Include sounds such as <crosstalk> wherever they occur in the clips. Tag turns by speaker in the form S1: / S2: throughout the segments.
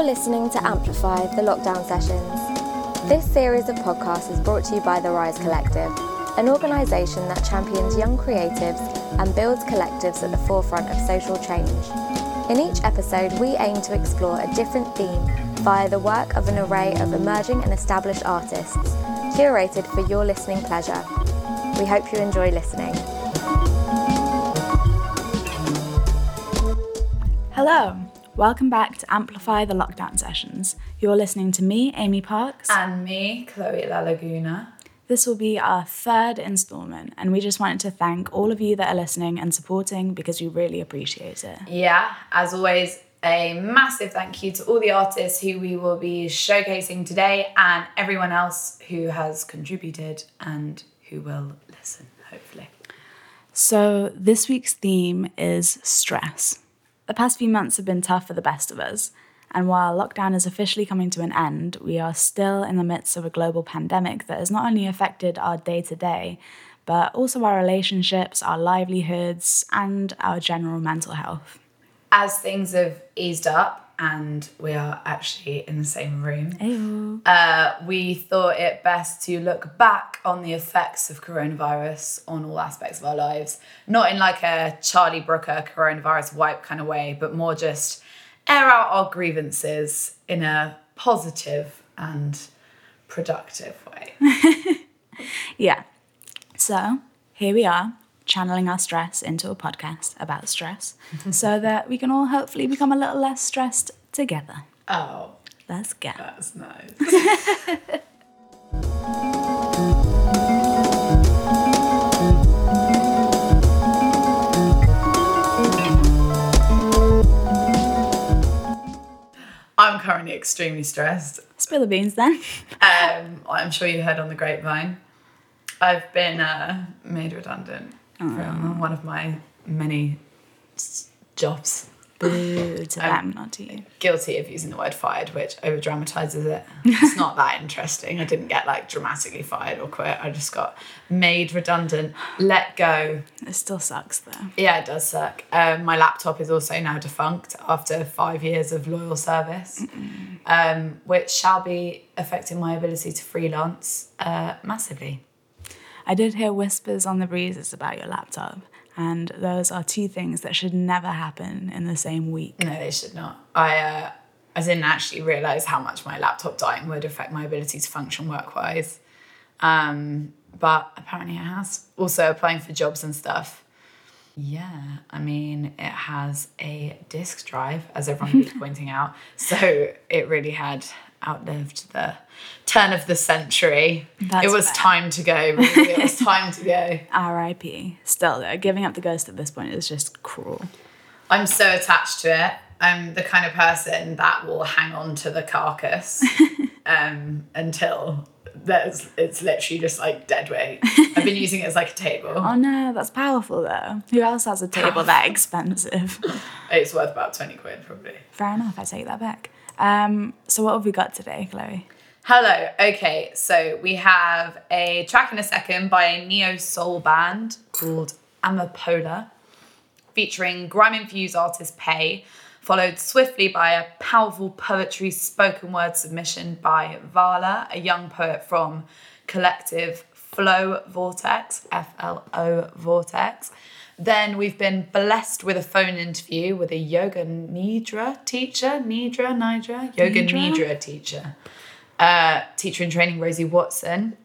S1: You're listening to Amplify the Lockdown Sessions. This series of podcasts is brought to you by the Rise Collective, an organisation that champions young creatives and builds collectives at the forefront of social change. In each episode, we aim to explore a different theme via the work of an array of emerging and established artists, curated for your listening pleasure. We hope you enjoy listening.
S2: Hello, welcome back to Amplify the Lockdown Sessions. You're listening to me, Amy Parks.
S3: And me, Chloe La Laguna.
S2: This will be our third installment, and we just wanted to thank all of you that are listening and supporting because we really appreciate it.
S3: Yeah, as always, a massive thank you to all the artists who we will be showcasing today and everyone else who has contributed and who will listen, hopefully.
S2: So, this week's theme is stress. The past few months have been tough for the best of us, and while lockdown is officially coming to an end, we are still in the midst of a global pandemic that has not only affected our day to day, but also our relationships, our livelihoods, and our general mental health.
S3: As things have eased up and we are actually in the same room, uh, we thought it best to look back on the effects of coronavirus on all aspects of our lives. Not in like a Charlie Brooker coronavirus wipe kind of way, but more just air out our grievances in a positive and productive way. <laughs>
S2: Yeah. So, here we are, channeling our stress into a podcast about stress <laughs> so that we can all hopefully become a little less stressed together.
S3: Oh,
S2: Let's go.
S3: that's nice. <laughs> I'm currently extremely stressed.
S2: Spill the beans then.
S3: Um, I'm sure you heard on the grapevine. I've been uh, made redundant from one of my many jobs.
S2: Boo to them, not to you.
S3: Guilty of using the word fired, which over dramatizes it. <laughs> It's not that interesting. I didn't get like dramatically fired or quit. I just got made redundant, let go.
S2: It still sucks though.
S3: Yeah, it does suck. Um, my laptop is also now defunct after five years of loyal service, um, which shall be affecting my ability to freelance uh, massively.
S2: I did hear whispers on the breezes about your laptop, and those are two things that should never happen in the same week.
S3: No, they should not. I uh, I didn't actually realize how much my laptop dying would affect my ability to function work wise, um, but apparently it has. Also applying for jobs and stuff. Yeah, I mean it has a disk drive, as everyone keeps <laughs> pointing out. So it really had outlived the turn of the century.
S2: That's
S3: it was
S2: fair.
S3: time to go. Really, it was <laughs> time to go.
S2: R.I.P. Still though, giving up the ghost at this point is just cruel.
S3: I'm so attached to it. I'm the kind of person that will hang on to the carcass <laughs> um, until there's it's literally just like dead weight. <laughs> I've been using it as like a table.
S2: Oh no, that's powerful though. Who else has a table that expensive?
S3: It's worth about 20 quid probably.
S2: Fair enough, I take that back. Um, so what have we got today, Chloe?
S3: Hello. Okay, so we have a track in a second by a neo soul band called Amapola, featuring grime infused artist Peigh, followed swiftly by a powerful poetry spoken word submission by Vala, a young poet from collective Flo Vortex, F L O Vortex. Then we've been blessed with a phone interview with a yoga nidra teacher, nidra, nidra, yoga
S2: Nidra?
S3: nidra teacher uh, teacher in training Rosie Watson,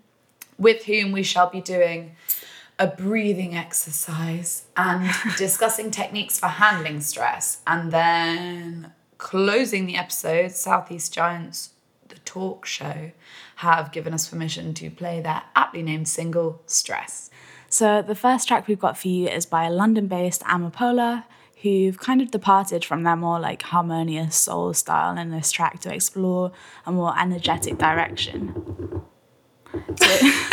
S3: with whom we shall be doing a breathing exercise and <laughs> discussing techniques for handling stress. And then closing the episode, Southeast Giants, the talk show, have given us permission to play their aptly named single, Stress.
S2: So the first track we've got for you is by a London-based Amapola, who've kind of departed from their more like harmonious soul style in this track to explore a more energetic direction. <laughs>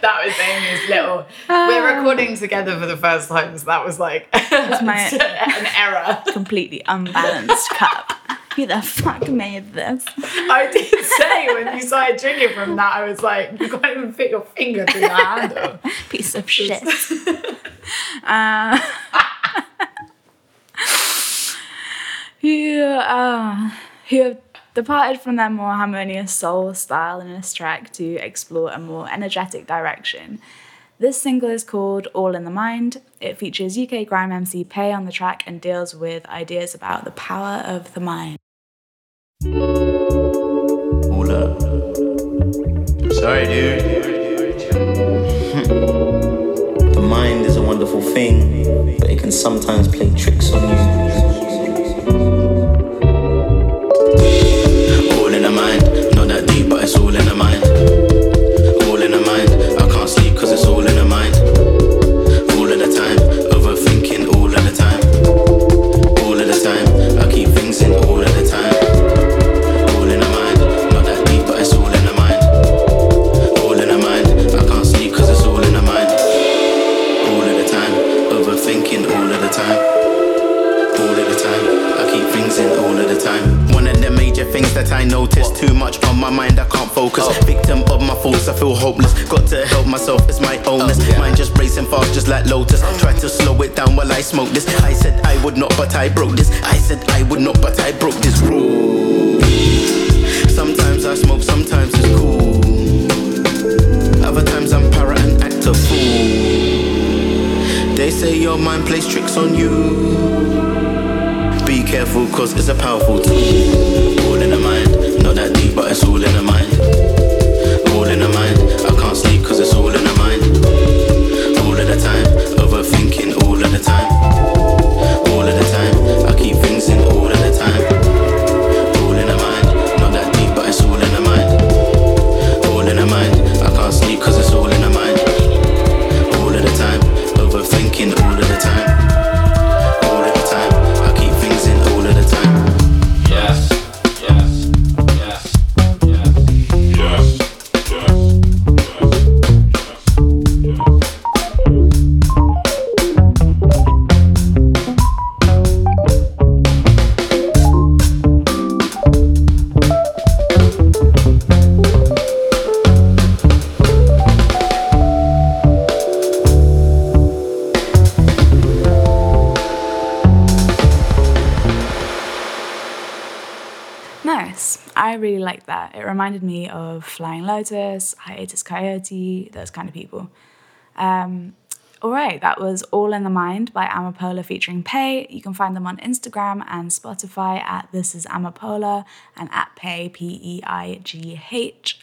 S3: That was Amy's little. We're um, recording together for the first time, so that was like <laughs>
S2: my-
S3: an error.
S2: Completely unbalanced cup. Who the fuck made this?
S3: I did say when you started drinking from that, I was like, you can't even fit your finger through the handle. <laughs>
S2: Piece of shit. <laughs> uh, <laughs> who, uh, who have departed from their more harmonious soul style in this track to explore a more energetic direction. This single is called All in the Mind. It features UK grime MC Peigh on the track and deals with ideas about the power of the mind.
S4: Hold up. Sorry, dude. <laughs> the mind is a wonderful thing, but it can sometimes play tricks on you. All in the mind, not that deep, but it's all in the mind. That I notice too much on my mind, I can't focus. Oh. Victim of my thoughts, I feel hopeless. Got to help myself, it's my onus. Oh, mind just racing fast, just like Lotus. Oh. Try to slow it down while I smoke this. I said I would not, but I broke this. I said I would not, but I broke this rule. Sometimes I smoke, sometimes it's cool. Other times I'm para and act a fool. They say your mind plays tricks on you. Be careful, cause it's a powerful tool. All in the mind, not that deep, but it's all in the mind. All in the mind, I can't sleep cause it's all in the mind. All of the time, overthinking
S2: It reminded me of Flying Lotus, Hiatus Kaiyote, those kind of people. Um, all right, that was All in the Mind by Amapola featuring Peigh. You can find them on Instagram and Spotify at This Is Amapola and at Peigh, P E I G H.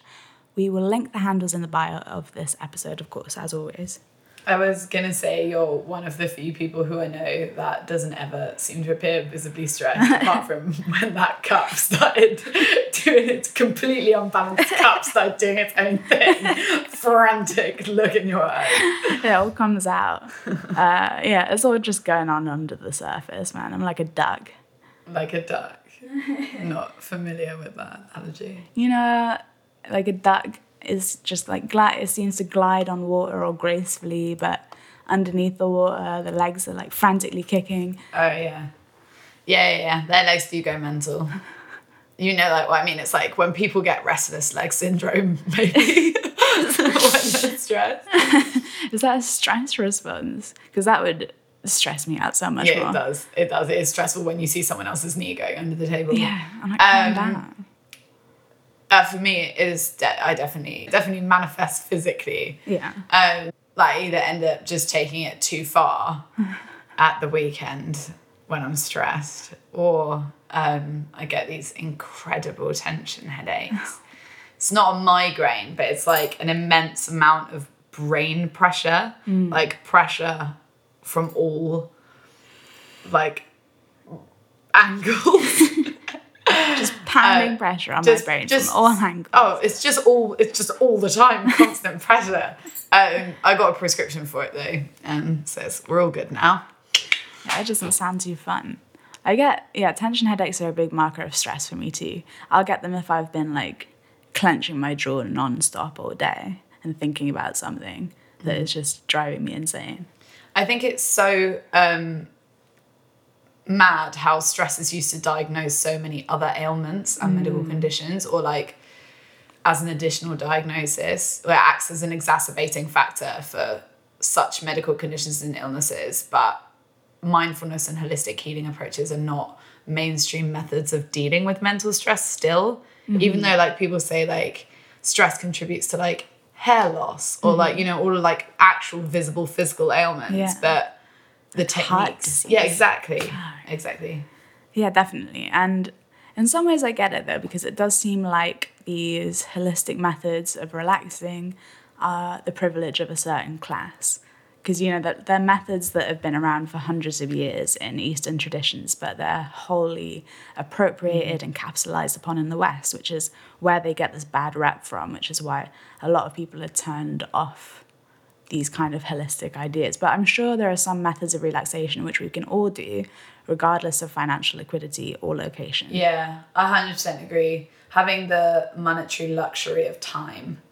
S2: We will link the handles in the bio of this episode, of course, as always.
S3: I was gonna say you're one of the few people who I know that doesn't ever seem to appear visibly stressed, <laughs> apart from when that cup started doing its completely unbalanced cup started doing its own thing. Frantic look in your eye.
S2: It all comes out. Uh, yeah, it's all just going on under the surface, man. I'm like a duck.
S3: Like a duck. Not familiar with that analogy.
S2: You know, like a duck is just like glide. It seems to glide on water all gracefully, but underneath the water, the legs are like frantically kicking.
S3: Oh yeah. Yeah, yeah, yeah. Their legs do go mental. You know, like what I mean, it's like when people get restless leg syndrome, <laughs> maybe <laughs> when they're stressed.
S2: Is that a stress response? Because that would stress me out so much
S3: Yeah,
S2: more.
S3: it does. It does. It is stressful when you see someone else's knee going under the table.
S2: Yeah, I'm like, calm
S3: Um,
S2: down.
S3: Uh, for me, it is. De- I definitely, definitely manifest physically.
S2: Yeah.
S3: Um, like either end up just taking it too far <laughs> at the weekend when I'm stressed, or um, I get these incredible tension headaches. it's not a migraine, but it's like an immense amount of brain pressure, like pressure from all like angles. <laughs>
S2: Just pounding
S3: uh,
S2: pressure on
S3: just-
S2: my brain
S3: just-
S2: from all angles.
S3: Oh, it's just all it's just all the time, <laughs> constant pressure. Um, I got a prescription for it though, and says we're all good now.
S2: Yeah, it doesn't sound too fun. I get, yeah, tension headaches are a big marker of stress for me too. I'll get them if I've been like clenching my jaw non-stop all day and thinking about something that is just driving me insane.
S3: I think it's so um, mad how stress is used to diagnose so many other ailments and medical conditions, or like as an additional diagnosis, or it acts as an exacerbating factor for such medical conditions and illnesses. But mindfulness and holistic healing approaches are not mainstream methods of dealing with mental stress still. Even mm-hmm. though like people say like stress contributes to like hair loss or mm-hmm. like, you know, all like actual visible physical ailments.
S2: Yeah.
S3: But the techniques. Yeah, exactly. Exactly.
S2: Yeah, definitely. And in some ways, I get it though, because it does seem like these holistic methods of relaxing are the privilege of a certain class. Because, you know, that they're methods that have been around for hundreds of years in Eastern traditions, but they're wholly appropriated mm. and capitalized upon in the West, which is where they get this bad rep from, which is why a lot of people are turned off these kind of holistic ideas. But I'm sure there are some methods of relaxation which we can all do, regardless of financial liquidity or location.
S3: Yeah, I 100% agree. Having the monetary luxury of time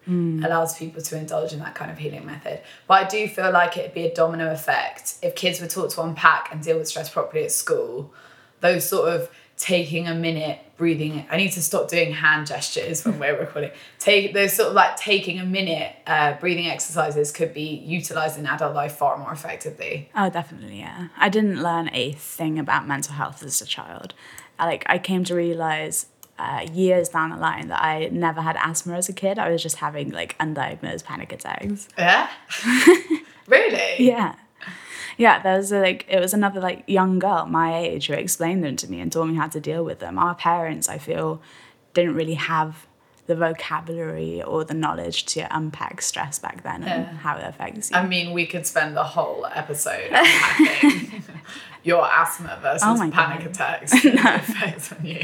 S3: allows people to indulge in that kind of healing method. But I do feel like it'd be a domino effect if kids were taught to unpack and deal with stress properly at school. Those sort of taking a minute, breathing. I need to stop doing hand gestures when we're <laughs> recording. Take those sort of like taking a minute uh, breathing exercises could be utilized in adult life far more effectively.
S2: Oh, definitely, yeah. I didn't learn a thing about mental health as a child. Like, I came to realize uh, years down the line that I never had asthma as a kid. I was just having like undiagnosed panic attacks. <laughs>
S3: Yeah? really?
S2: Yeah. Yeah, there was a, like it was another like young girl my age who explained them to me and taught me how to deal with them. Our parents, I feel, didn't really have the vocabulary or the knowledge to unpack stress back then and how it affects you.
S3: I mean, we could spend the whole episode unpacking <laughs> your asthma versus
S2: Oh
S3: panic
S2: God.
S3: attacks <laughs> the effects on you.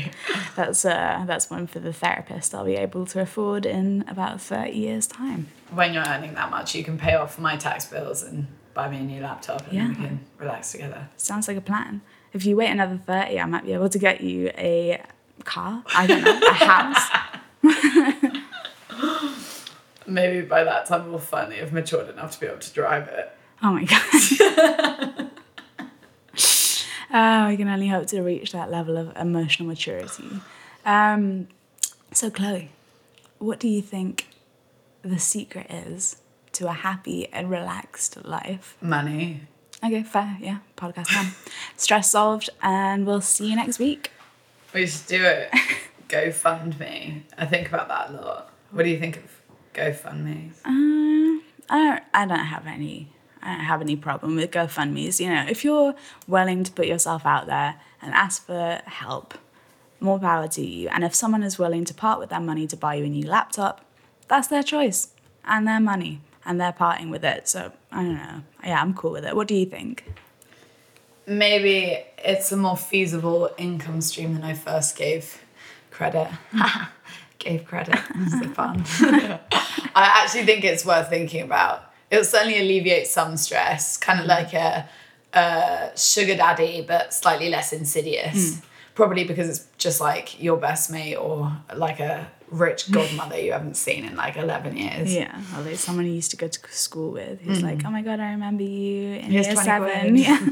S2: that's uh that's one for the therapist I'll be able to afford in about 30 years time.
S3: When you're earning that much, you can pay off my tax bills and buy me a new laptop and then we can relax together.
S2: Sounds like a plan. If you wait another 30, I might be able to get you a car. I don't know, a house. <laughs> <laughs>
S3: Maybe by that time we'll finally have matured enough to be able to drive it.
S2: Oh my god. oh, <laughs> we can only hope to reach that level of emotional maturity. Um, so, Chloe, what do you think the secret is to a happy and relaxed life?
S3: Money.
S2: Okay, fair. Yeah, podcast done. <laughs> Stress solved, and we'll see you next week.
S3: We should do it. GoFundMe. I think about that a lot. What do you think of GoFundMe?
S2: Um, I don't. I don't have any. I don't have any problem with GoFundmes. You know, if you're willing to put yourself out there and ask for help, more power to you. And if someone is willing to part with their money to buy you a new laptop, that's their choice and their money, and they're parting with it. So I don't know. Yeah, I'm cool with it. What do you think?
S3: Maybe it's a more feasible income stream than I first gave credit. <laughs> gave credit. It's so fun. <laughs> I actually think it's worth thinking about. It'll certainly alleviate some stress, kind of mm. like a, a sugar daddy, but slightly less insidious. Mm. Probably because it's just like your best mate or like a rich <laughs> godmother you haven't seen in like 11 years.
S2: Yeah, or like someone you used to go to school with who's mm. like, oh my god, I remember you in
S3: Here's
S2: year
S3: 20
S2: seven.
S3: quid.
S2: Yeah.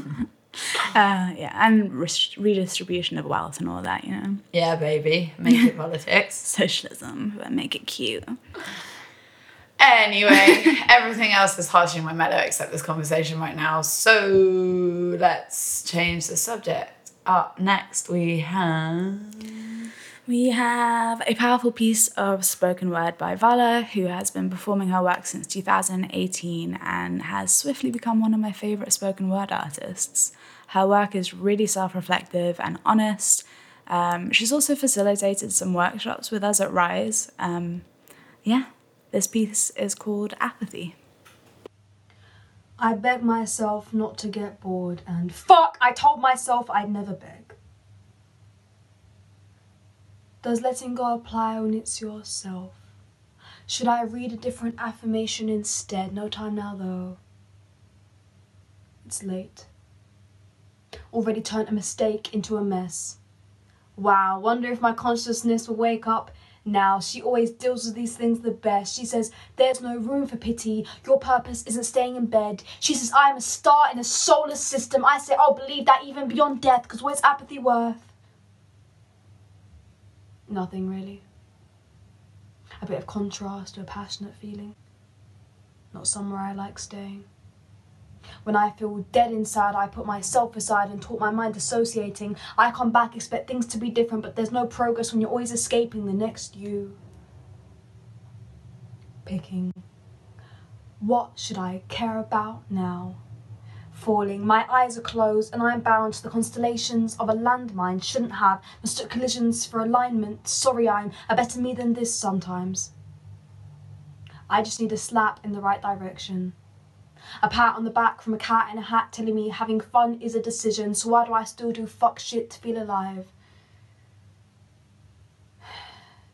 S2: <laughs> Uh, yeah, and redistribution of wealth and all that, you know.
S3: Yeah, baby. Make it <laughs> politics.
S2: Socialism, but make it cute.
S3: Anyway, <laughs> everything else is harshing my mellow except this conversation right now. So let's change the subject. Up next, we have.
S2: We have a powerful piece of spoken word by Vala, who has been performing her work since 2018 and has swiftly become one of my favourite spoken word artists. Her work is really self reflective and honest. Um, she's also facilitated some workshops with us at Rise. Um, yeah, this piece is called Apathy.
S5: I begged myself not to get bored, and fuck, I told myself I'd never beg. Does letting go apply when it's yourself? Should I read a different affirmation instead? No time now, though. It's late. Already turned a mistake into a mess. Wow, wonder if my consciousness will wake up now. She always deals with these things the best. She says, There's no room for pity. Your purpose isn't staying in bed. She says, I am a star in a solar system. I say, I'll believe that even beyond death, because what's apathy worth? Nothing really. A bit of contrast to a passionate feeling. Not somewhere I like staying. When I feel dead inside, I put myself aside and taught my mind dissociating. I come back, expect things to be different, but there's no progress when you're always escaping the next you. Picking. What should I care about now? Falling, my eyes are closed, and I'm bound to the constellations of a landmine. Shouldn't have mistook collisions for alignment. Sorry, I'm a better me than this sometimes. I just need a slap in the right direction. A pat on the back from a cat in a hat telling me having fun is a decision, so why do I still do fuck shit to feel alive? <sighs>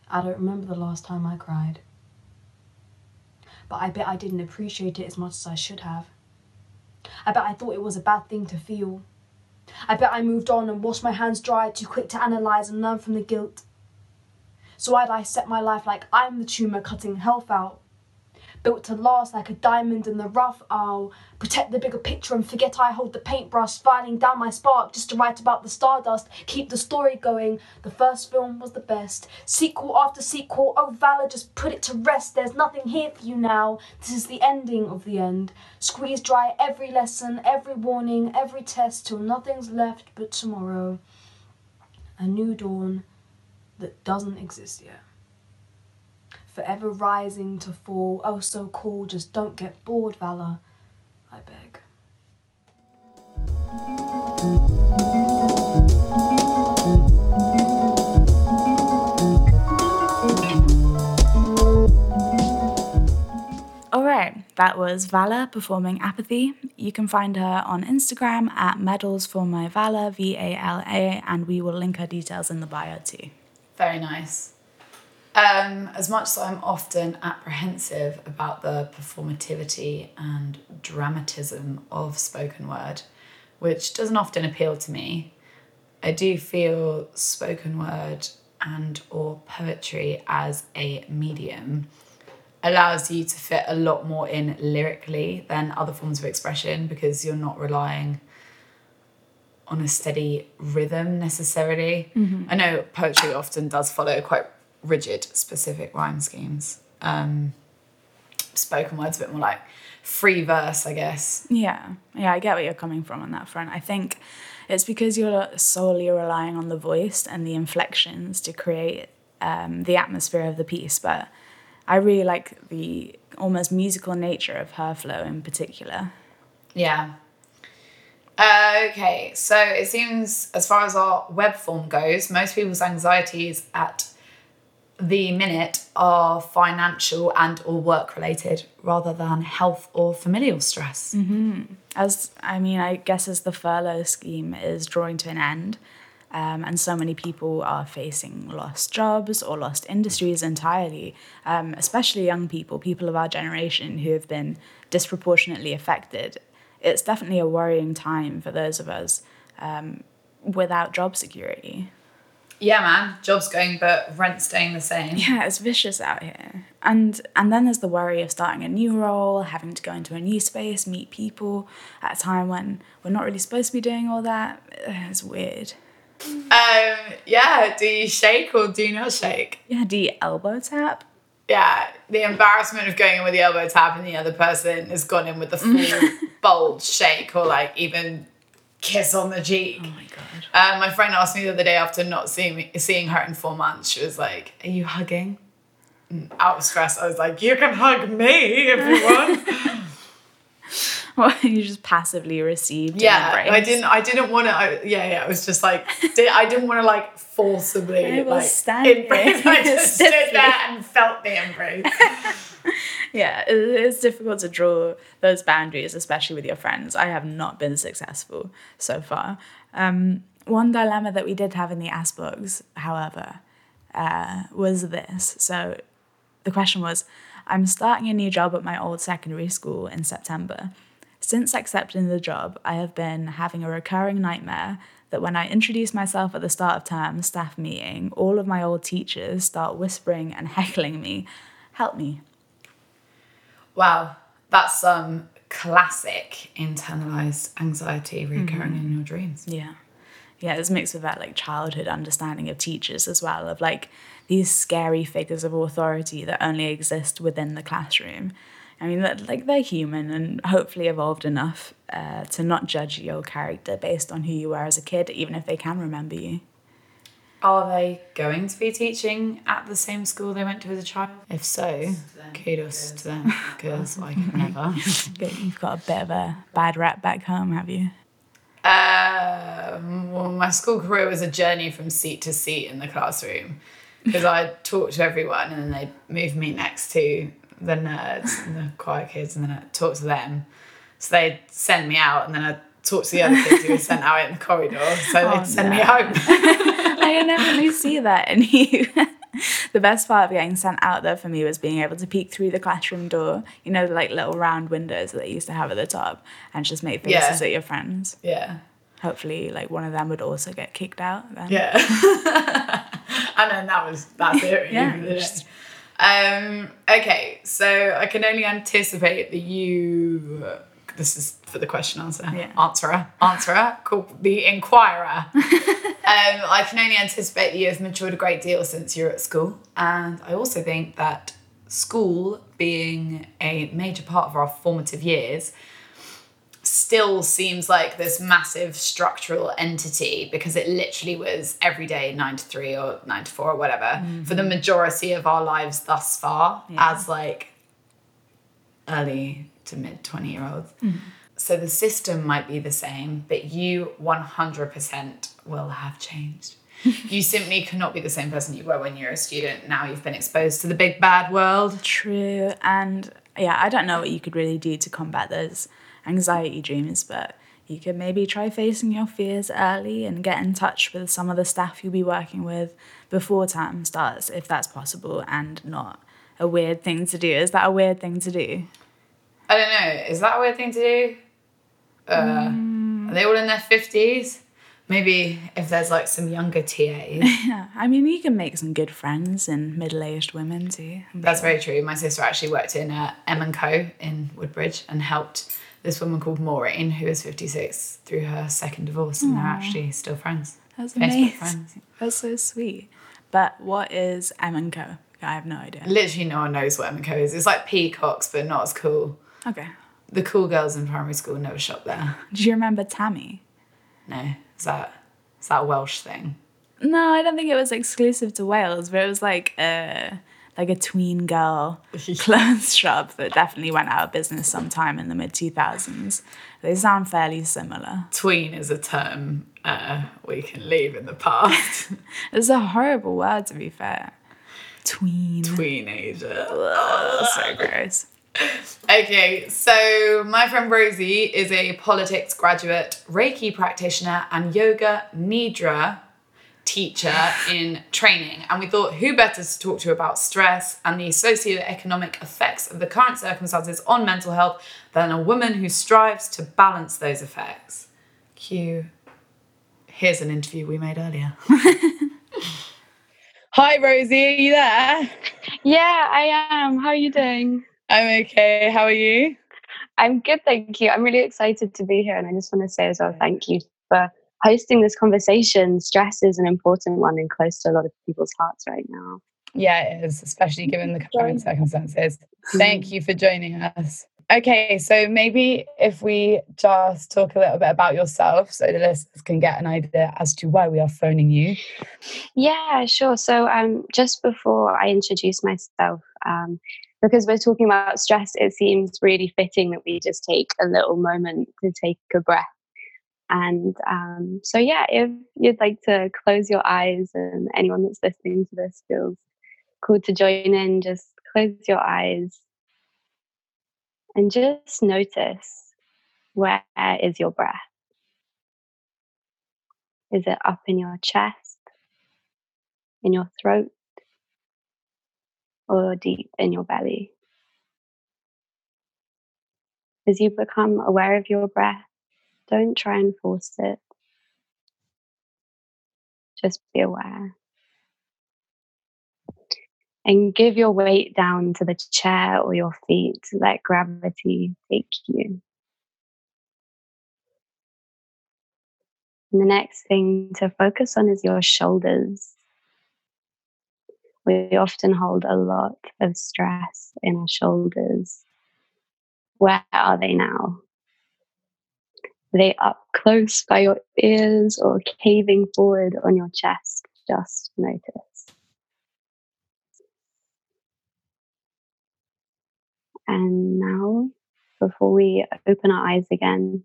S5: I don't remember the last time I cried. But I bet I didn't appreciate it as much as I should have. I bet I thought it was a bad thing to feel. I bet I moved on and washed my hands dry, too quick to analyse and learn from the guilt. So I set my life like I'm the tumour cutting health out? Built to last like a diamond in the rough. I'll protect the bigger picture and forget I hold the paintbrush, filing down my spark just to write about the stardust. Keep the story going. The first film was the best. Sequel after sequel. Oh, Vala, just put it to rest. There's nothing here for you now. This is the ending of the end. Squeeze dry every lesson, every warning, every test till nothing's left but tomorrow. A new dawn that doesn't exist yet forever rising to fall. Oh, so cool, just don't get bored, Vala. I beg.
S2: All right, that was Vala performing Apathy. You can find her on Instagram at Medals for My Vala, V A L A, and we will link her details in the bio too.
S3: Very nice. Um, as much as I'm often apprehensive about the performativity and dramatism of spoken word, which doesn't often appeal to me, I do feel spoken word and or poetry as a medium allows you to fit a lot more in lyrically than other forms of expression because you're not relying on a steady rhythm necessarily. I know poetry often does follow quite rigid, specific rhyme schemes. Um, spoken word's a bit more like free verse, I guess.
S2: Yeah, yeah, I get where you're coming from on that front. I think it's because you're solely relying on the voice and the inflections to create um, the atmosphere of the piece. But I really like the almost musical nature of her flow in particular.
S3: Yeah. Uh, okay, so it seems as far as our web form goes, most people's anxieties at the minute are financial and or work related rather than health or familial stress.
S2: As I mean, I guess as the furlough scheme is drawing to an end, um, and so many people are facing lost jobs or lost industries entirely, um, especially young people, people of our generation who have been disproportionately affected. It's definitely a worrying time for those of us um, without job security.
S3: Yeah, man, job's going, but rent staying the same.
S2: Yeah, it's vicious out here. And and then there's the worry of starting a new role, having to go into a new space, meet people at a time when we're not really supposed to be doing all that. It's weird.
S3: Um, yeah, do you shake or do you not shake?
S2: Yeah, do you elbow tap?
S3: Yeah, the embarrassment of going in with the elbow tap and the other person has gone in with the full <laughs> bold shake or like even kiss on the cheek.
S2: Oh my god.
S3: Um, my friend asked me the other day after not seeing me, seeing her in four months. She was like, "Are you hugging?" And out of stress, I was like, "You can hug me if you want." <laughs> <laughs>
S2: Well, you just passively received.
S3: yeah, I didn't. I didn't want to. I, yeah, yeah. It was just like <laughs> di- I didn't want to like forcibly
S2: I
S3: like embrace. <laughs> I just stood there and felt the embrace.
S2: yeah, it, it's difficult to draw those boundaries, especially with your friends. I have not been successful so far. Um, one dilemma that we did have in the Asbogs, however, uh, was this. So the question was I'm starting a new job at my old secondary school in September. Since accepting the job, I have been having a recurring nightmare that when I introduce myself at the start of term staff meeting, all of my old teachers start whispering and <laughs> heckling me, Help me.
S3: Wow, that's some classic internalized anxiety recurring mm-hmm. in your dreams.
S2: Yeah. yeah, it's mixed with that like childhood understanding of teachers as well, of like these scary figures of authority that only exist within the classroom. I mean, that- like they're human and hopefully evolved enough uh, to not judge your character based on who you were as a kid, even if they can remember you.
S3: Are they going to be teaching at the same school they went to as a child? If so, kudos to them because I can never. <laughs>
S2: You've got a bit of a bad rap back home, have you?
S3: Um, well, my school career was a journey from seat to seat in the classroom because I talked to everyone and then they moved me next to the nerds and the quiet kids and then I talked to them. So they'd send me out and then I'd talk to the other kids who were sent out in the corridor. So <laughs> oh, they'd
S2: Oh,
S3: send me
S2: no.
S3: home. <laughs>
S2: I definitely see that in you. <laughs> the best part of getting sent out there for me was being able to peek through the classroom door, you know, like little round windows that they used to have at the top, and just make faces
S3: Yeah.
S2: at your friends.
S3: yeah.
S2: Hopefully, like one of them would also get kicked out. Then.
S3: Yeah. and then that was that's it.
S2: Yeah, just-
S3: Um, okay, so I can only anticipate that you. This is for the question answer.
S2: Yeah.
S3: Answerer. Answerer. Called the inquirer. <laughs> um, I can only anticipate that you have matured a great deal since you're at school. And I also think that school being a major part of our formative years still seems like this massive structural entity because it literally was every day nine to three or nine to four or whatever for the mm-hmm. majority of our lives thus far as like early to mid 20 year olds. Mm-hmm. So the system might be the same, but you 100% will have changed. <laughs> you simply cannot be the same person you were when you were a student. Now you've been exposed to the big bad world.
S2: True. And yeah, I don't know what you could really do to combat those anxiety dreams, but you could maybe try facing your fears early and get in touch with some of the staff you'll be working with before term starts, if that's possible and not a weird thing to do. Is that a weird thing to do?
S3: I don't know. Is that a weird thing to do? Uh, Are they all in their 50s? Maybe if there's like some younger TAs.
S2: Yeah. <laughs> I mean, you can make some good friends in middle aged women too. I'm
S3: That's
S2: sure.
S3: very true. My sister actually worked in uh, M & Co in Woodbridge and helped this woman called Maureen, who is 56, through her second divorce, and they're actually still friends.
S2: That's
S3: Facebook
S2: amazing.
S3: friends.
S2: That's so sweet. But what is M Co? I have no idea.
S3: Literally no one knows what M & Co is. It's like Peacocks, but not as cool.
S2: Okay.
S3: The cool girls in primary school never shop there.
S2: Do you remember Tammy?
S3: No, is that is that a Welsh thing?
S2: No, I don't think it was exclusive to Wales, but it was like a like a tween girl clothes <laughs> shop that definitely went out of business sometime in the mid two thousands. They sound fairly similar.
S3: Tween is a term uh, we can leave in the past. <laughs>
S2: It's a horrible word to be fair. Tween.
S3: Tweenager.
S2: Ugh, so gross.
S3: Okay, so my friend Rosie is a politics graduate, Reiki practitioner, and yoga nidra teacher in training. And we thought, who better to talk to about stress and the socio-economic effects of the current circumstances on mental health than a woman who strives to balance those effects? Cue. Here's an interview we made earlier. <laughs> Hi, Rosie, are you there?
S6: Yeah, I am. How are you doing?
S3: I'm okay. How are you?
S6: I'm good, thank you. I'm really excited to be here, and I just want to say as well, thank you for hosting this conversation. Stress is an important one and close to a lot of people's hearts right now.
S3: Yeah, it is, especially given the current circumstances. Thank you for joining us. Okay, so maybe if we just talk a little bit about yourself so the listeners can get an idea as to why we are phoning you.
S6: Yeah, sure. So, um, just before I introduce myself, um, because we're talking about stress, it seems really fitting that we just take a little moment to take a breath. And um, so, yeah, if you'd like to close your eyes, and anyone that's listening to this feels called to join in, just close your eyes and just notice where is your breath? Is it up in your chest, in your throat, or deep in your belly? As you become aware of your breath, don't try and force it. Just be aware. And give your weight down to the chair or your feet. Let gravity take you. And the next thing to focus on is your shoulders. We often hold a lot of stress in our shoulders. Where are they now? They up close by your ears or caving forward on your chest? Just notice. And now, before we open our eyes again,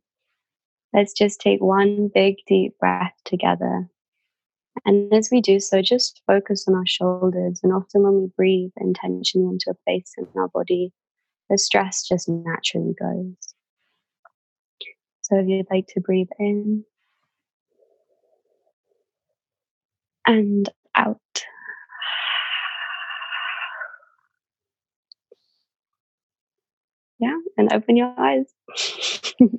S6: let's just take one big deep breath together. And as we do so, just focus on our shoulders. And often when we breathe intentionally into a place in our body, the stress just naturally goes. So if you'd like to breathe in and out. Yeah, and open your eyes. <laughs>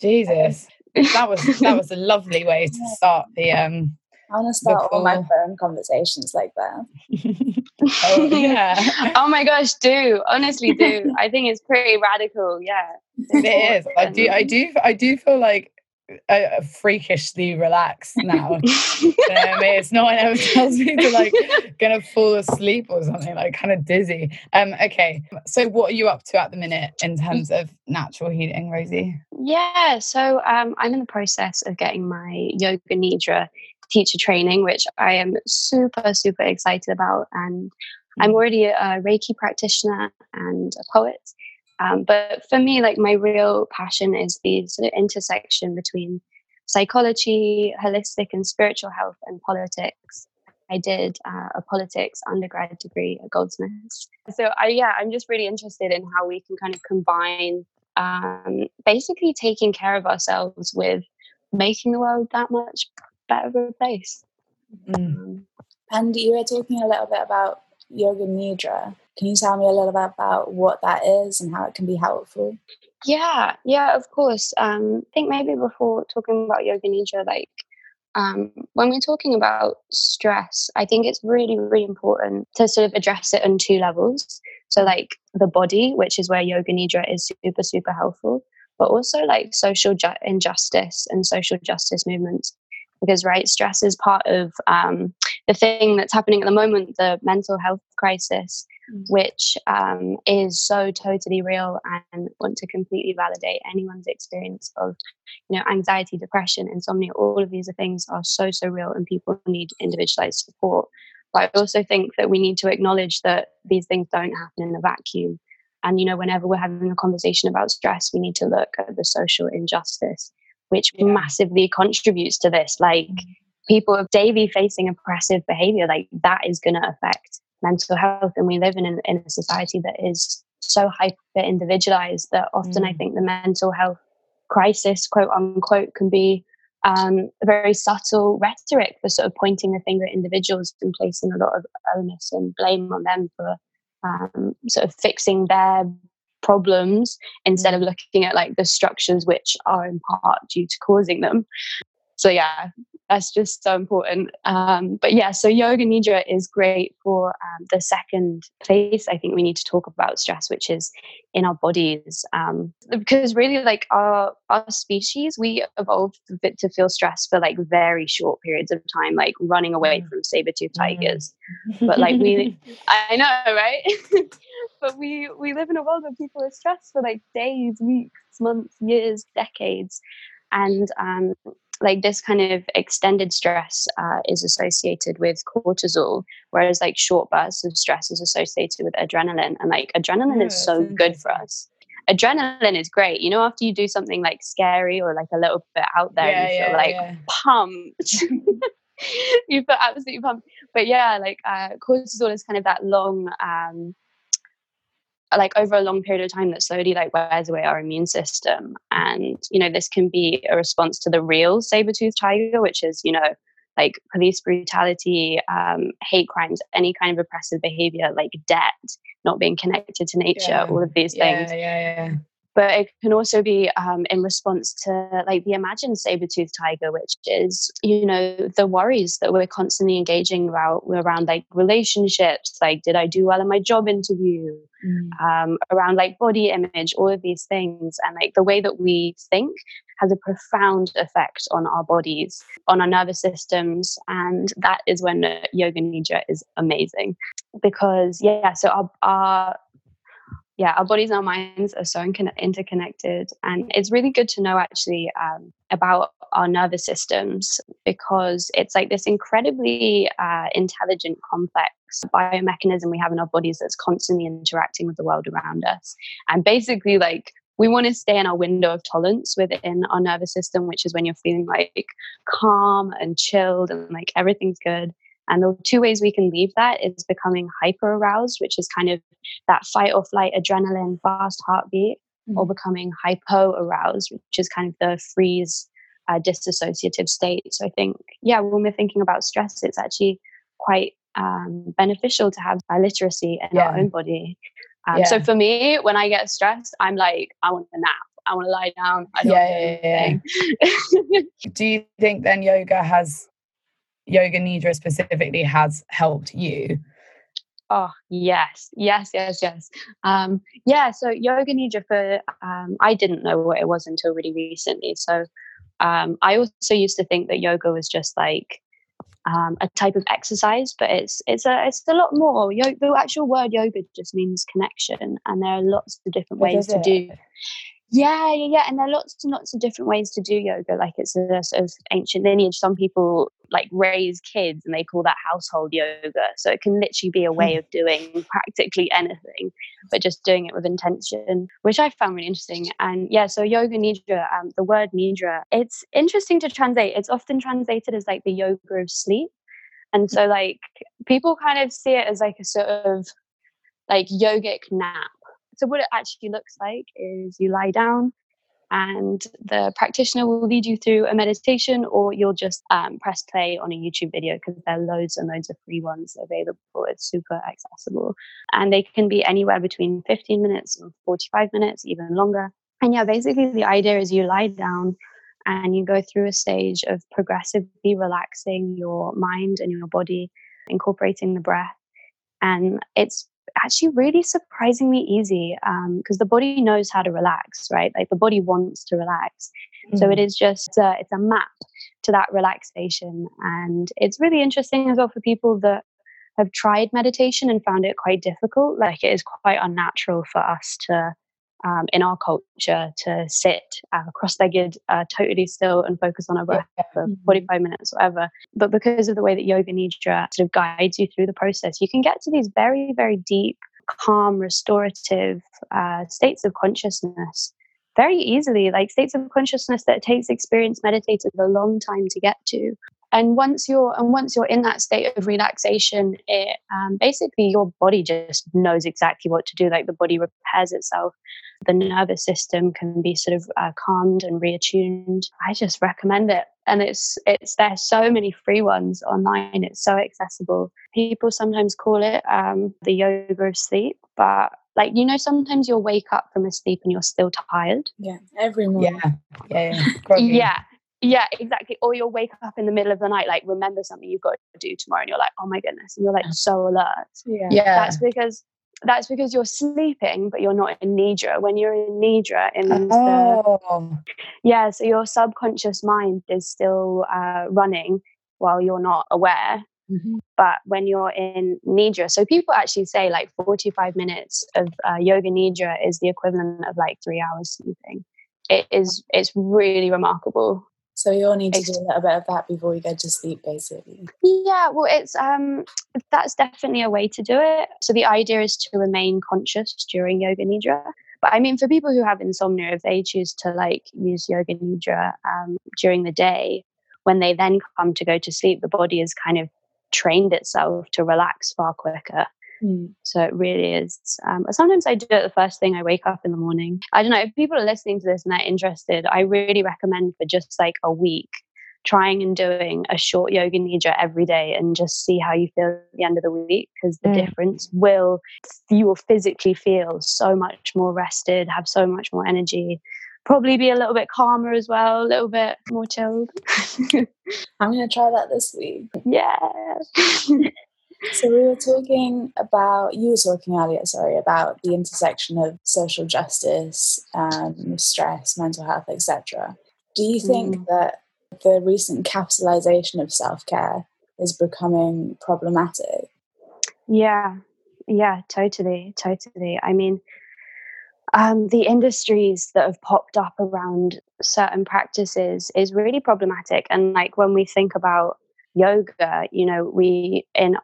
S3: Jesus, that was that was a lovely way to start the um.
S2: I want to start all my phone conversations like that.
S3: oh <laughs> yeah,
S6: oh my gosh, do honestly do. <laughs> I think it's pretty radical. Yeah,
S3: it is. I do. I do. I do feel like uh, freakishly relaxed now. <laughs> Um, it's not when anyone tells me to like gonna fall asleep or something like kind of dizzy. Um, okay, so what are you up to at the minute in terms of natural healing, Rosie?
S6: Yeah, so um, I'm in the process of getting my yoga nidra teacher training, which I am super super excited about, and I'm already a Reiki practitioner and a poet. Um, but for me, like my real passion is the sort of intersection between psychology, holistic and spiritual health, and politics. I did uh, a politics undergrad degree at Goldsmiths. So I, yeah, I'm just really interested in how we can kind of combine um, basically taking care of ourselves with making the world that much better place.
S3: Mm.
S6: Um,
S2: And you were talking a little bit about yoga nidra. Can you tell me a little bit about what that is and how it can be helpful?
S6: Yeah, yeah, of course. Um, I think maybe before talking about yoga nidra, like um, when we're talking about stress, I think it's really, really important to sort of address it on two levels. So, like the body, which is where yoga nidra is super, super helpful, but also like social ju- injustice and social justice movements. Because, right, stress is part of um, the thing that's happening at the moment, the mental health crisis which um, is so totally real and want to completely validate anyone's experience of you know anxiety depression insomnia all of these things are so so real and people need individualized support. But i also think that we need to acknowledge that these things don't happen in a vacuum. And you know whenever we're having a conversation about stress we need to look at the social injustice which
S3: Yeah.
S6: massively contributes to this like people of daily facing oppressive behavior like that is going to affect mental health and we live in, an, in a society that is so hyper individualized that often i
S3: Mm.
S6: think the mental health crisis quote unquote can be um, a very subtle rhetoric for sort of pointing the finger at individuals and placing a lot of onus and blame on them for um, sort of fixing their problems instead of mm. looking at like the structures which are in part due to causing them. So yeah that's just so important. Um, but yeah so yoga nidra is great for um, the second place i think we need to talk about stress which is in our bodies. Um, because really like our our species we evolved to feel stress for like very short periods of time like running away from saber tooth tigers. <laughs> But like we i know right? <laughs> But we we live in a world where people are stressed for like days weeks months years decades. And um like this kind of extended stress uh, is associated with cortisol whereas like short bursts of stress is associated with adrenaline and like adrenaline
S3: Oh,
S6: is so good for us adrenaline is great you know after you do something like scary or like a little bit out there
S3: yeah,
S6: you feel
S3: yeah,
S6: like
S3: yeah.
S6: pumped. <laughs> you feel absolutely pumped. But yeah, like uh, cortisol is kind of that long, um, like over a long period of time that slowly like wears away our immune system. And, you know, this can be a response to the real saber-toothed tiger, which is, you know, like police brutality, um, hate crimes, any kind of oppressive behavior, like debt, not being connected to nature,
S3: Yeah.
S6: all of these things.
S3: yeah,
S6: things
S3: yeah, yeah.
S6: But it can also be um, in response to like the imagined saber-toothed tiger which is you know the worries that we're constantly engaging about around like relationships like did i do well in my job interview
S3: Mm.
S6: um, around like body image all of these things and like the way that we think has a profound effect on our bodies, on our nervous systems. And that is when yoga nidra is amazing because, yeah, so our, our yeah, our bodies and our minds are so interconnected. And it's really good to know actually um, about our nervous systems because it's like this incredibly uh, intelligent, complex biomechanism we have in our bodies that's constantly interacting with the world around us. And basically, like, we want to stay in our window of tolerance within our nervous system, which is when you're feeling like calm and chilled and like everything's good. And the two ways we can leave that is becoming hyper aroused, which is kind of that fight or flight adrenaline, fast heartbeat, mm-hmm. or becoming hypo aroused, which is kind of the freeze, uh, disassociative state. So I think, yeah, when we're thinking about stress, it's actually quite um, beneficial to have literacy in yeah. our own body. Um, yeah. So for me, when I get stressed, I'm like, I want a nap. I want to lie down. I don't yeah, yeah,
S3: yeah. <laughs> Do you think then yoga has yoga nidra specifically has helped you
S6: oh yes yes yes yes um yeah so yoga nidra for um i didn't know what it was until really recently so um i also used to think that yoga was just like um, a type of exercise, but it's it's a it's a lot more. Yo- the actual word yoga just means connection, and there are lots of different what ways to do. Yeah, yeah, yeah. And there are lots and lots of different ways to do yoga. Like it's a sort of ancient lineage. Some people like raise kids and they call that household yoga. So it can literally be a way hmm. of doing practically anything, but just doing it with intention, which I found really interesting. And yeah, so yoga nidra, um, the word nidra, it's interesting to translate. It's often translated as like the yoga of sleep. And so like people kind of see it as like a sort of like yogic nap so, what it actually looks like is you lie down and the practitioner will lead you through a meditation, or you'll just um, press play on a YouTube video because there are loads and loads of free ones available. It's super accessible. And they can be anywhere between 15 minutes and 45 minutes, even longer. And yeah, basically, the idea is you lie down and you go through a stage of progressively relaxing your mind and your body, incorporating the breath. And it's actually really surprisingly easy because um, the body knows how to relax, right? Like the body wants to relax. Mm. So it mm. just uh, it's a map to that relaxation, and it's really interesting as well for people that have tried meditation and found it quite difficult. Like it is quite unnatural for us to um, in our culture to sit uh, cross-legged, uh, totally still, and focus on our breath yeah. for mm-hmm. 45 minutes, or whatever. But because of the way that yoga nidra sort of guides you through the process, you can get to these very, very deep, calm, restorative uh, states of consciousness very easily, like states of consciousness that takes experienced meditators a long time to get to and once you're and once you're in that state of relaxation it um, basically your body just knows exactly what to do like the body repairs itself the nervous system can be sort of uh, calmed and reattuned. I just recommend it. And it's it's there's so many free ones online. It's so accessible. People sometimes call it um, the yoga of sleep but like you know sometimes you'll wake up from a sleep and you're still tired?
S2: Yeah every morning.
S3: Yeah yeah. Yeah,
S6: yeah. Yeah, exactly. Or you'll wake up in the middle of the night, like remember something you've got to do tomorrow, and you're like, oh my goodness, and you're like so alert.
S3: Yeah, yeah.
S6: That's because that's because you're sleeping, but you're not in nidra. When you're in nidra, in
S3: oh.
S6: the yeah, so your subconscious mind is still uh, running while you're not aware. Mm-hmm. But when you're in nidra, so people actually say like 45 minutes of uh, yoga nidra is the equivalent of like three hours sleeping. It is. It's really remarkable.
S2: So you all need to do a little bit of that before you go to sleep, basically.
S6: Yeah, well, it's um, that's definitely a way to do it. So the idea is to remain conscious during yoga nidra. But I mean, for people who have insomnia, if they choose to like use yoga nidra um, during the day, when they then come to go to sleep, the body has kind of trained itself to relax far quicker. Mm. So it really is. Um, sometimes I do it the first thing I wake up in the morning. I don't know if people are listening to this and they're interested. I really recommend for just like a week trying and doing a short yoga nidra every day and just see how you feel at the end of the week because the mm. difference will you will physically feel so much more rested have so much more energy probably be a little bit calmer as well a little bit more chilled <laughs>
S2: i'm going to try that this week <laughs>
S6: yeah <laughs>
S2: so we were talking about you were talking earlier sorry about the intersection of social justice um, stress mental health etc
S7: Do you think
S6: Mm.
S7: that the recent capitalization of self care is becoming problematic?
S6: Yeah, yeah, totally, totally. I mean, um, the industries that have popped up around certain practices is really problematic. And like when we think about yoga, you know, we in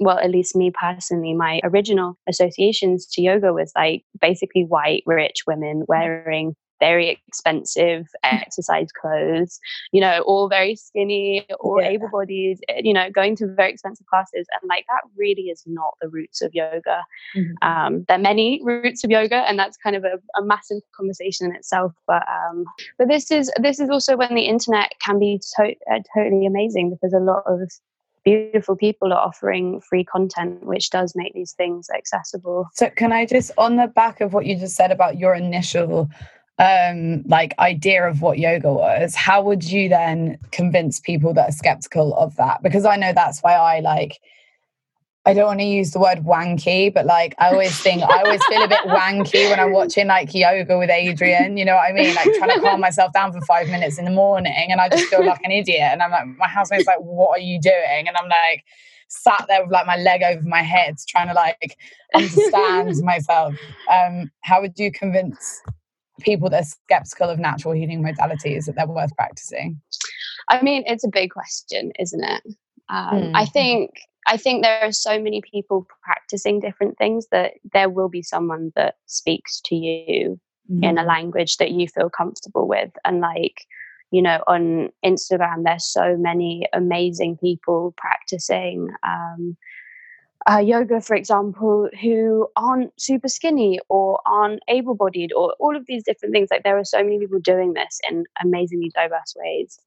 S6: well, at least me personally, my original associations to yoga was like basically white, rich women mm-hmm. wearing very expensive <laughs> exercise clothes, you know, all very skinny, all
S7: Yeah.
S6: able bodied, you know, going to very expensive classes. And like that really is not the roots of yoga.
S7: Mhm.
S6: Um, there are many roots of yoga, and that's kind of a, a massive conversation in itself. But um, but this is this is also when the internet can be to- uh, totally amazing because a lot of beautiful people are offering free content which does make these things accessible
S3: So can I just on the back of what you just said about your initial um like idea of what yoga was, how would you then convince people that are skeptical of that? Because I know that's why I like I don't want to use the word wanky, but like I always think I always feel a bit wanky when I'm watching like yoga with Adriene. You know what I mean? Like trying to calm myself down for five minutes in the morning, and I just feel like an idiot. And I'm like, my housemate's like, "What are you doing?" And I'm like, sat there with like my leg over my head, trying to like understand <laughs> myself. Um, how would you convince people that are skeptical of natural healing modalities that they're worth practicing?
S6: i mean it's a big question isn't it um, i
S3: Mm.
S6: think i think there are so many people practicing different things that there will be someone that speaks to you in a language that you feel comfortable with and like you know on instagram there's so many amazing people practicing um, uh, yoga for example who aren't super skinny or aren't able-bodied or all of these different things like there are so many people doing this in amazingly diverse ways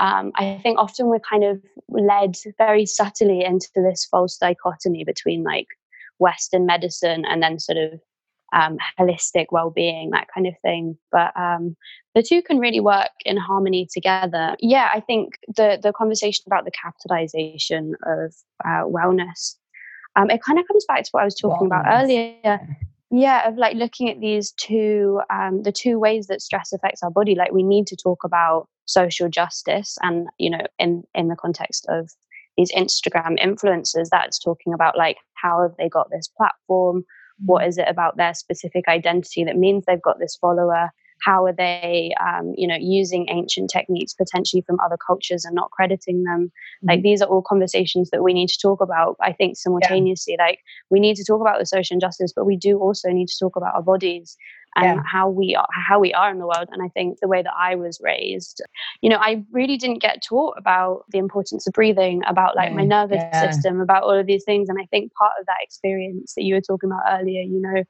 S6: um, I think often we're kind of led very subtly into this false dichotomy between like Western medicine and then sort of um, holistic well-being, that kind of thing. But um, the two can really work in harmony together. Yeah, I think the the conversation about the capitalization of uh, wellness, um, it kind of comes back to what I was talking about earlier. Yeah, of like looking at these two, um, the two ways that stress affects our body. Like we need to talk about social justice, and you know, in in the context of these Instagram influencers, that's talking about like how have they got this platform? What is it about their specific identity that means they've got this follower? How are they, um, you know, using ancient techniques potentially from other cultures and not crediting them? Like these are all conversations that we need to talk about. I think simultaneously, like we need to talk about the social injustice, but we do also need to talk about our bodies and
S3: Yeah.
S6: how we are how we are in the world. And I think the way that I was raised, you know, I really didn't get taught about the importance of breathing, about like my nervous
S3: yeah.
S6: system, about all of these things. And I think part of that experience that you were talking about earlier, you know,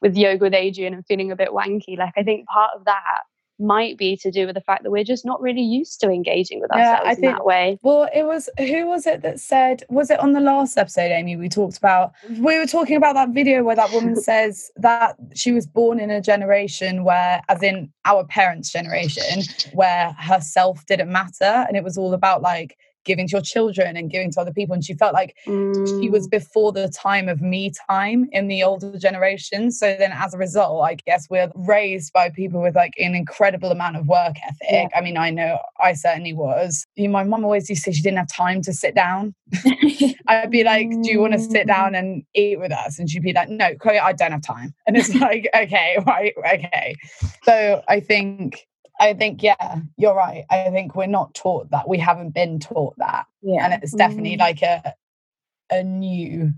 S6: with yoga with Adriene and feeling a bit wanky, like I think part of that might be to do with the fact that we're just not really used to engaging with
S3: Yeah,
S6: ourselves
S3: I
S6: in that way.
S3: Well, it was who was it that said? Was it on the last episode, Amy? We talked about mm-hmm. we were talking about that video where that woman <laughs> says that she was born in a generation where, as in our parents' generation, where herself didn't matter, and it was all about like giving to your children and giving to other people, and she felt like she was
S6: Mm,
S3: before the time of me time in the older generation. So then, as a result, I guess we're raised by people with like an incredible amount of work ethic. I mean, I know I certainly was. You know, my mum always used to say she didn't have time to sit down. <laughs> I'd be like, "Do you want to sit down and eat with us?" And she'd be like, "No, Chloe, I don't have time." And it's <laughs> like, "Okay, right, okay." So I think. I think, yeah, you're right. I think we're not taught that. We haven't been taught that
S7: Yeah.
S3: and it's definitely
S6: Mm.
S3: like a a new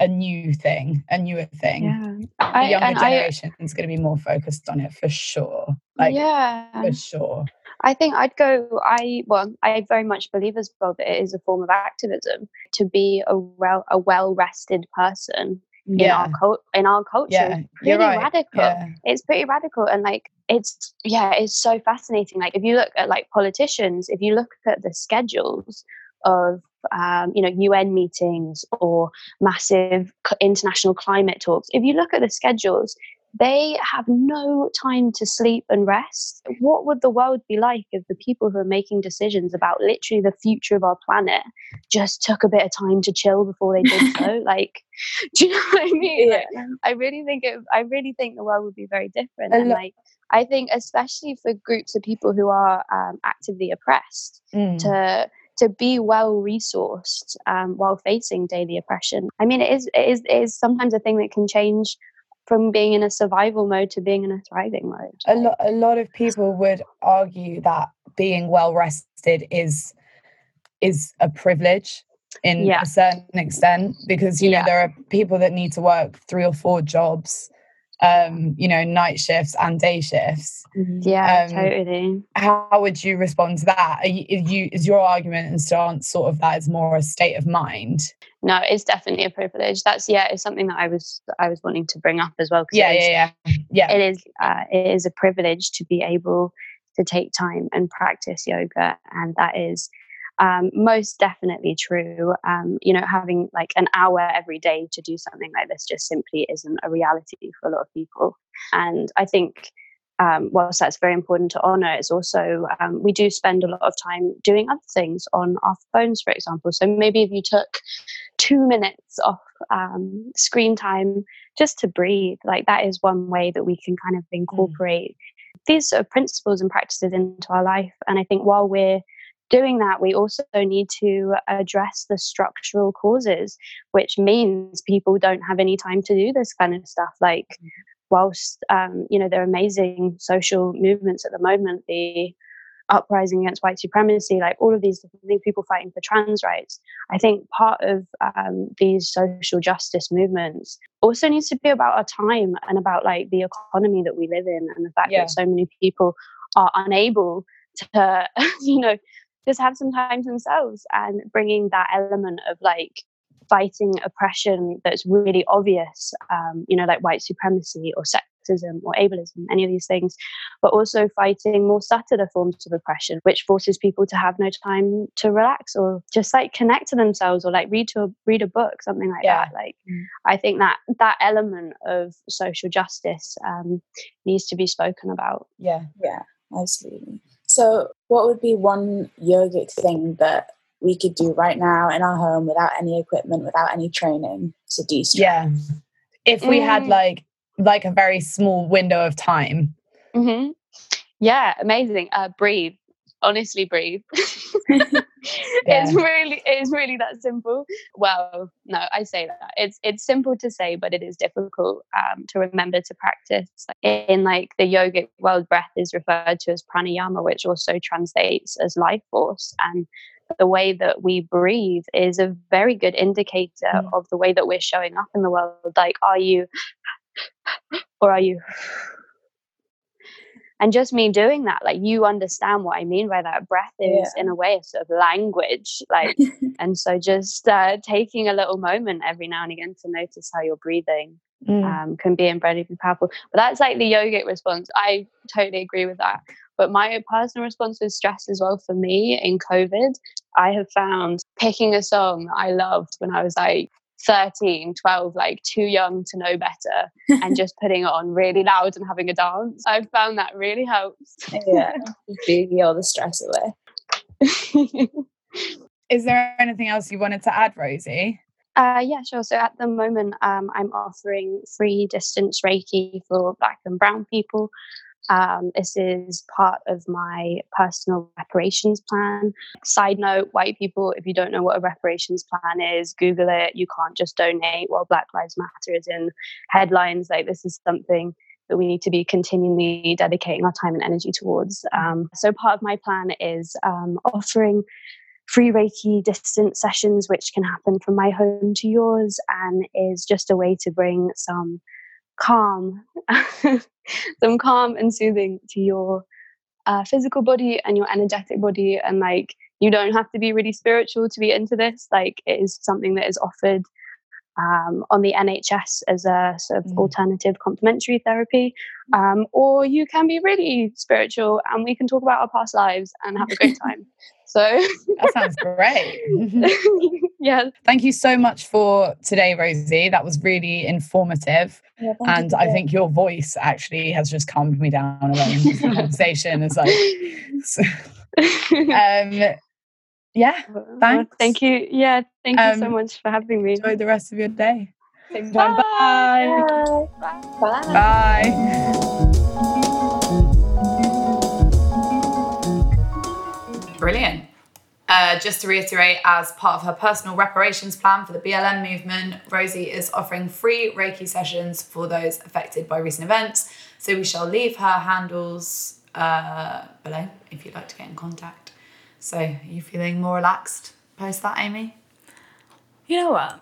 S3: a new thing a newer thing
S6: yeah.
S3: the
S6: I,
S3: younger
S6: and I,
S3: generation is going to be more focused on it for sure like
S6: yeah.
S3: for sure
S6: I think I'd go. I well, I very much believe as well that it is a form of activism to be a well a well rested person in
S3: yeah
S6: our cult in our culture.
S3: yeah
S6: pretty
S3: right
S6: radical.
S3: yeah
S6: It's pretty radical, and like it's yeah, it's so fascinating. Like if you look at like politicians, if you look at the schedules of um, you know UN meetings or massive international climate talks, if you look at the schedules, they have no time to sleep and rest. What would the world be like if the people who are making decisions about literally the future of our planet just took a bit of time to chill before they did so? <laughs> like, <laughs> do you know what I mean?
S7: Yeah.
S6: Like, I really think it. I really think the world would be very different.
S7: A
S6: and like, I think especially for groups of people who are um, actively oppressed,
S3: Mm.
S6: to to be well resourced um, while facing daily oppression. I mean, it is it is it is sometimes a thing that can change from being in a survival mode to being in a thriving mode.
S3: a lot a lot of people would argue that being well rested is is a privilege in
S6: Yeah.
S3: a certain extent because you know there are people that need to work three or four jobs um you know night shifts and day shifts
S6: Yeah,
S3: Um,
S6: totally.
S3: how would you respond to that are you, is you is your argument and stance sort of that is more a state of mind
S6: No, it's definitely a privilege. That's yeah, it's something that I was I was wanting to bring up as well. 'cause
S3: yeah
S6: it is-
S3: yeah yeah yeah
S6: it is uh, it is a privilege to be able to take time and practice yoga and that is um, most definitely true. Um, you know having like an hour every day to do something like this just simply isn't a reality for a lot of people. And i think um, whilst that's very important to honor it's also um, we do spend a lot of time doing other things on our phones for example. So maybe if you took two minutes off um, screen time just to breathe like that is one way that we can kind of incorporate these sort of principles and practices into our life. And i think while we're doing that we also need to address the structural causes which means people don't have any time to do this kind of stuff like whilst um, you know there are amazing social movements at the moment the uprising against white supremacy like all of these different things people fighting for trans rights i think part of um, these social justice movements also needs to be about our time and about like the economy that we live in and the fact
S3: Yeah.
S6: that so many people are unable to <laughs> you know just have some time to themselves and bringing that element of like fighting oppression that's really obvious um, you know like white supremacy or sexism or ableism any of these things but also fighting more subtler forms of oppression which forces people to have no time to relax or just like connect to themselves or like read to a, read a book something like
S3: Yeah.
S6: that like i think that that element of social justice um, needs to be spoken about
S3: yeah
S7: Yeah, absolutely. So, what would be one yogic thing that we could do right now in our home without any equipment, without any training to de stress?
S3: yeah if we had
S6: Mm.
S3: like like a very small window of time
S6: hmm Yeah, amazing. Uh, breathe. Honestly, breathe. <laughs> It's really, it's really that simple. Well, no, I say that it's it's simple to say, but it is difficult um, to remember to practice. In like the yogic world, breath is referred to as pranayama, which also translates as life force, and the way that we breathe is a very good indicator
S3: Mm.
S6: of the way that we're showing up in the world. Like, are you, or are you? And just me doing that like you understand what i mean by that. Breath is in a way a sort of language like <laughs> and so just uh, taking a little moment every now and again to notice how you're breathing
S3: Mm.
S6: um, can be incredibly powerful. But that's like the yogic response. I totally agree with that. But my personal response with stress as well for me in covid i have found picking a song i loved when i was like 13 12 like too young to know better and <laughs> just putting it on really loud and having a dance i've found that really helps
S7: yeah, <laughs> boogie all the stress away. <laughs>
S3: Is there anything else you wanted to add, Rosie?
S6: Uh, yeah, sure. So at the moment, um, I'm offering free distance Reiki for Black and Brown people. Um, this is part of my personal reparations plan. Side note white people, if you don't know what a reparations plan is, Google it. You can't just donate while Black Lives Matter is in headlines. Like, this is something that we need to be continually dedicating our time and energy towards. Um, so, part of my plan is um, offering free Reiki distance sessions, which can happen from my home to yours, and is just a way to bring some calm, <laughs> some calm and soothing to your uh, physical body and your energetic body. And like, you don't have to be really spiritual to be into this. Like, it is something that is offered um, on the NHS as a sort of
S3: Mm.
S6: alternative complementary therapy. Um, or you can be really spiritual and we can talk about our past lives and have a great <laughs> time. So,
S3: That sounds great. <laughs>
S6: yeah.
S3: Thank you so much for today, Rosie. That was really informative.
S7: Yeah, thank you
S3: and I think your voice actually has just calmed me down a lot in this <laughs> conversation. It's like, <laughs> <laughs> um, yeah,
S6: Well,
S3: thanks.
S6: Thank you. Yeah, thank you so
S3: Um,
S6: much for having me.
S3: enjoy the rest of your day. Same time. Bye.
S7: Bye.
S3: Bye. Brilliant. Uh, just to reiterate, as part of her personal reparations plan for the BLM movement, Rosie is offering free Reiki sessions for those affected by recent events. So we shall leave her handles uh, below if you'd like to get in contact. So, are you feeling more relaxed post that, Amy?
S2: You know what?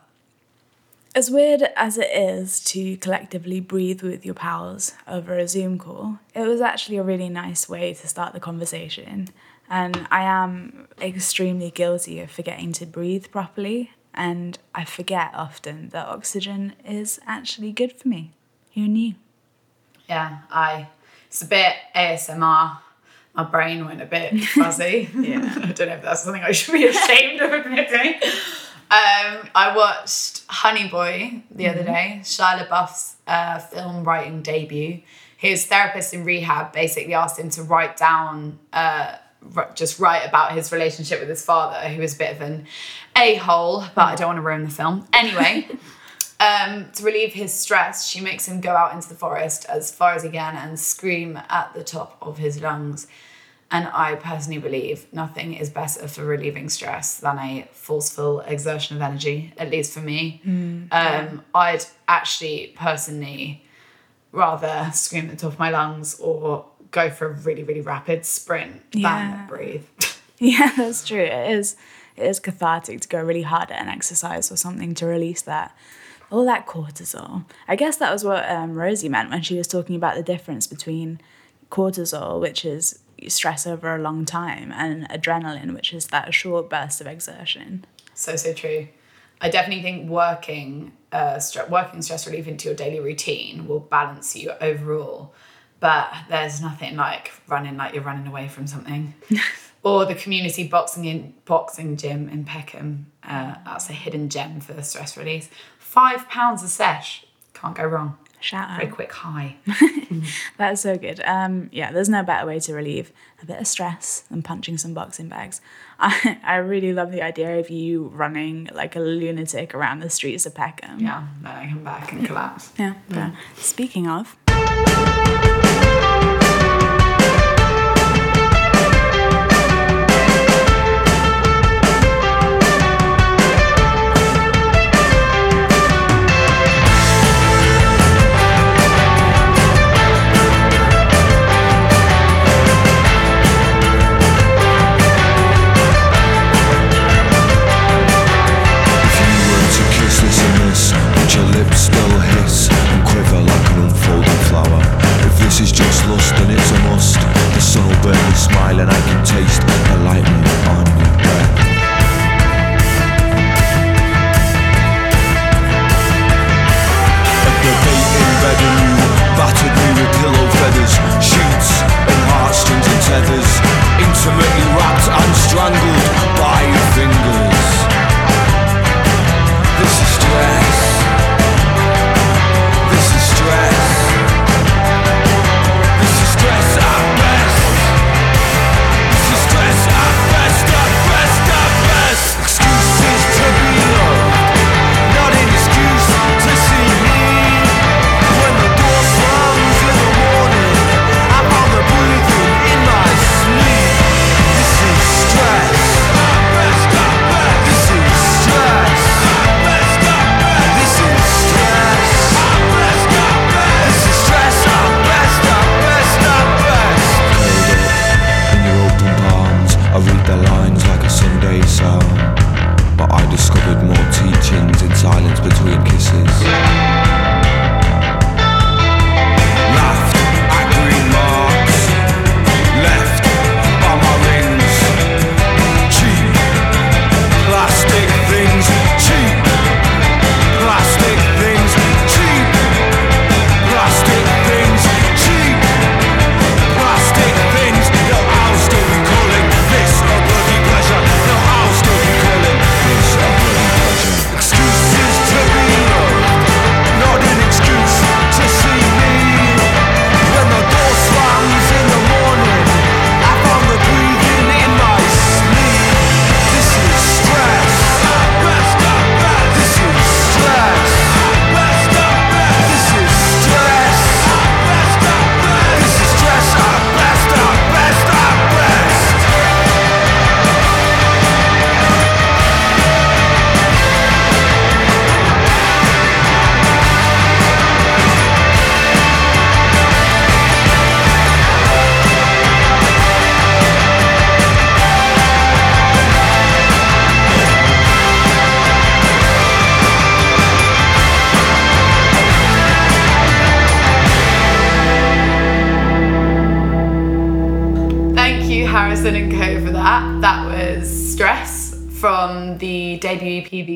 S2: As weird as it is to collectively breathe with your pals over a Zoom call, it was actually a really nice way to start the conversation. And I am extremely guilty of forgetting to breathe properly, and I forget often that oxygen is actually good for me. Who knew?
S3: Yeah, I. It's a bit ASMR. My brain went a bit <laughs> fuzzy. yeah, <laughs> I don't know if that's something I should be ashamed of admitting. Um, I watched Honey Boy the other day, Shia LaBeouf's uh, film writing debut. His therapist in rehab basically asked him to write down, uh, just write about his relationship with his father, who is a bit of an a hole, but I don't want to ruin the film. Anyway. <laughs> Um, to relieve his stress, she makes him go out into the forest as far as he can and scream at the top of his lungs. And I personally believe nothing is better for relieving stress than a forceful exertion of energy, at least for me. um, I'd actually personally rather scream at the top of my lungs or go for a really, really rapid sprint
S2: Yeah.
S3: than breathe. <laughs>
S2: Yeah, that's true. It is it is cathartic to go really hard at an exercise or something to release that all that cortisol. I guess that was what um, Rosie meant when she was talking about the difference between cortisol, which is stress over a long time, and adrenaline, which is that short burst of exertion.
S3: So so true. I definitely think working uh, stre- working stress relief into your daily routine will balance you overall. But there's nothing like running like you're running away from something. <laughs> or the community boxing in boxing gym in Peckham. Uh, that's a hidden gem for the stress release. Five pounds a sesh. Can't go wrong.
S2: Shout out.
S3: Very quick high. <laughs>
S2: That's so good. Um, yeah, there's no better way to relieve a bit of stress than punching some boxing bags. <laughs> I, I really love the idea of you running like a lunatic around the streets of Peckham.
S3: Yeah, then I come back and collapse.
S2: Yeah. but Speaking of,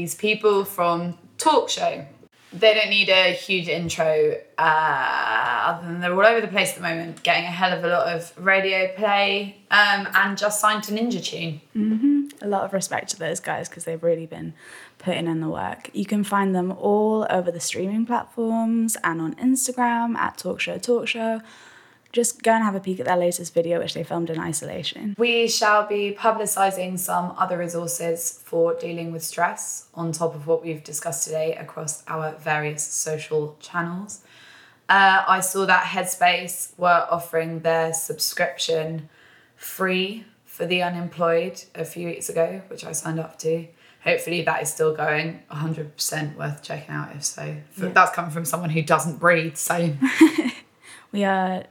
S3: These People from Talk Show. They don't need a huge intro, uh, other than they're all over the place at the moment, getting a hell of a lot of radio play, um, and just signed to Ninja Tune.
S2: A lot of respect to those guys because they've really been putting in the work. You can find them all over the streaming platforms and on Instagram at Talk Show Talk Show. Just go and have a peek at their latest video, which they filmed in isolation.
S3: We shall be publicising some other resources for dealing with stress on top of what we've discussed today across our various social channels. Uh, I saw that Headspace were offering their subscription free for the unemployed a few weeks ago, which I signed up to. Hopefully, that is still going 100% worth checking out, if so.
S2: Yeah.
S3: That's coming from someone who doesn't breathe, so <laughs>
S2: We are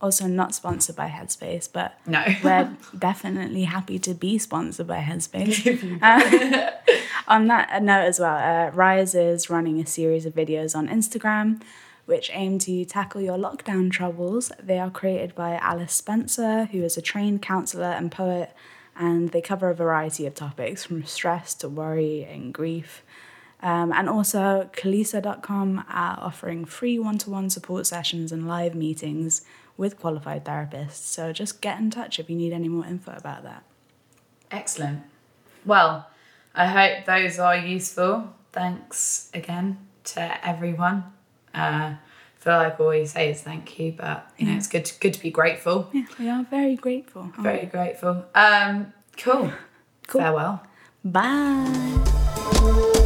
S2: also not sponsored by Headspace, but
S3: No.
S2: we're <laughs> definitely happy to be sponsored by Headspace. <laughs> Uh, <laughs> on that note as well, uh, Rise is running a series of videos on Instagram which aim to tackle your lockdown troubles. They are created by Alice Spencer, who is a trained counsellor and poet, and they cover a variety of topics from stress to worry and grief. Um, and also, Kalisa.com are offering free one to one support sessions and live meetings with qualified therapists. So just get in touch if you need any more info about that.
S3: Excellent. Well, I hope those are useful. Thanks again to everyone. Uh, I feel like I always say is thank you, but you know it's good good to be grateful.
S2: Yeah, we are very grateful.
S3: Very
S2: we?
S3: grateful. Um, cool. <laughs>
S2: Cool.
S3: Farewell.
S2: Bye.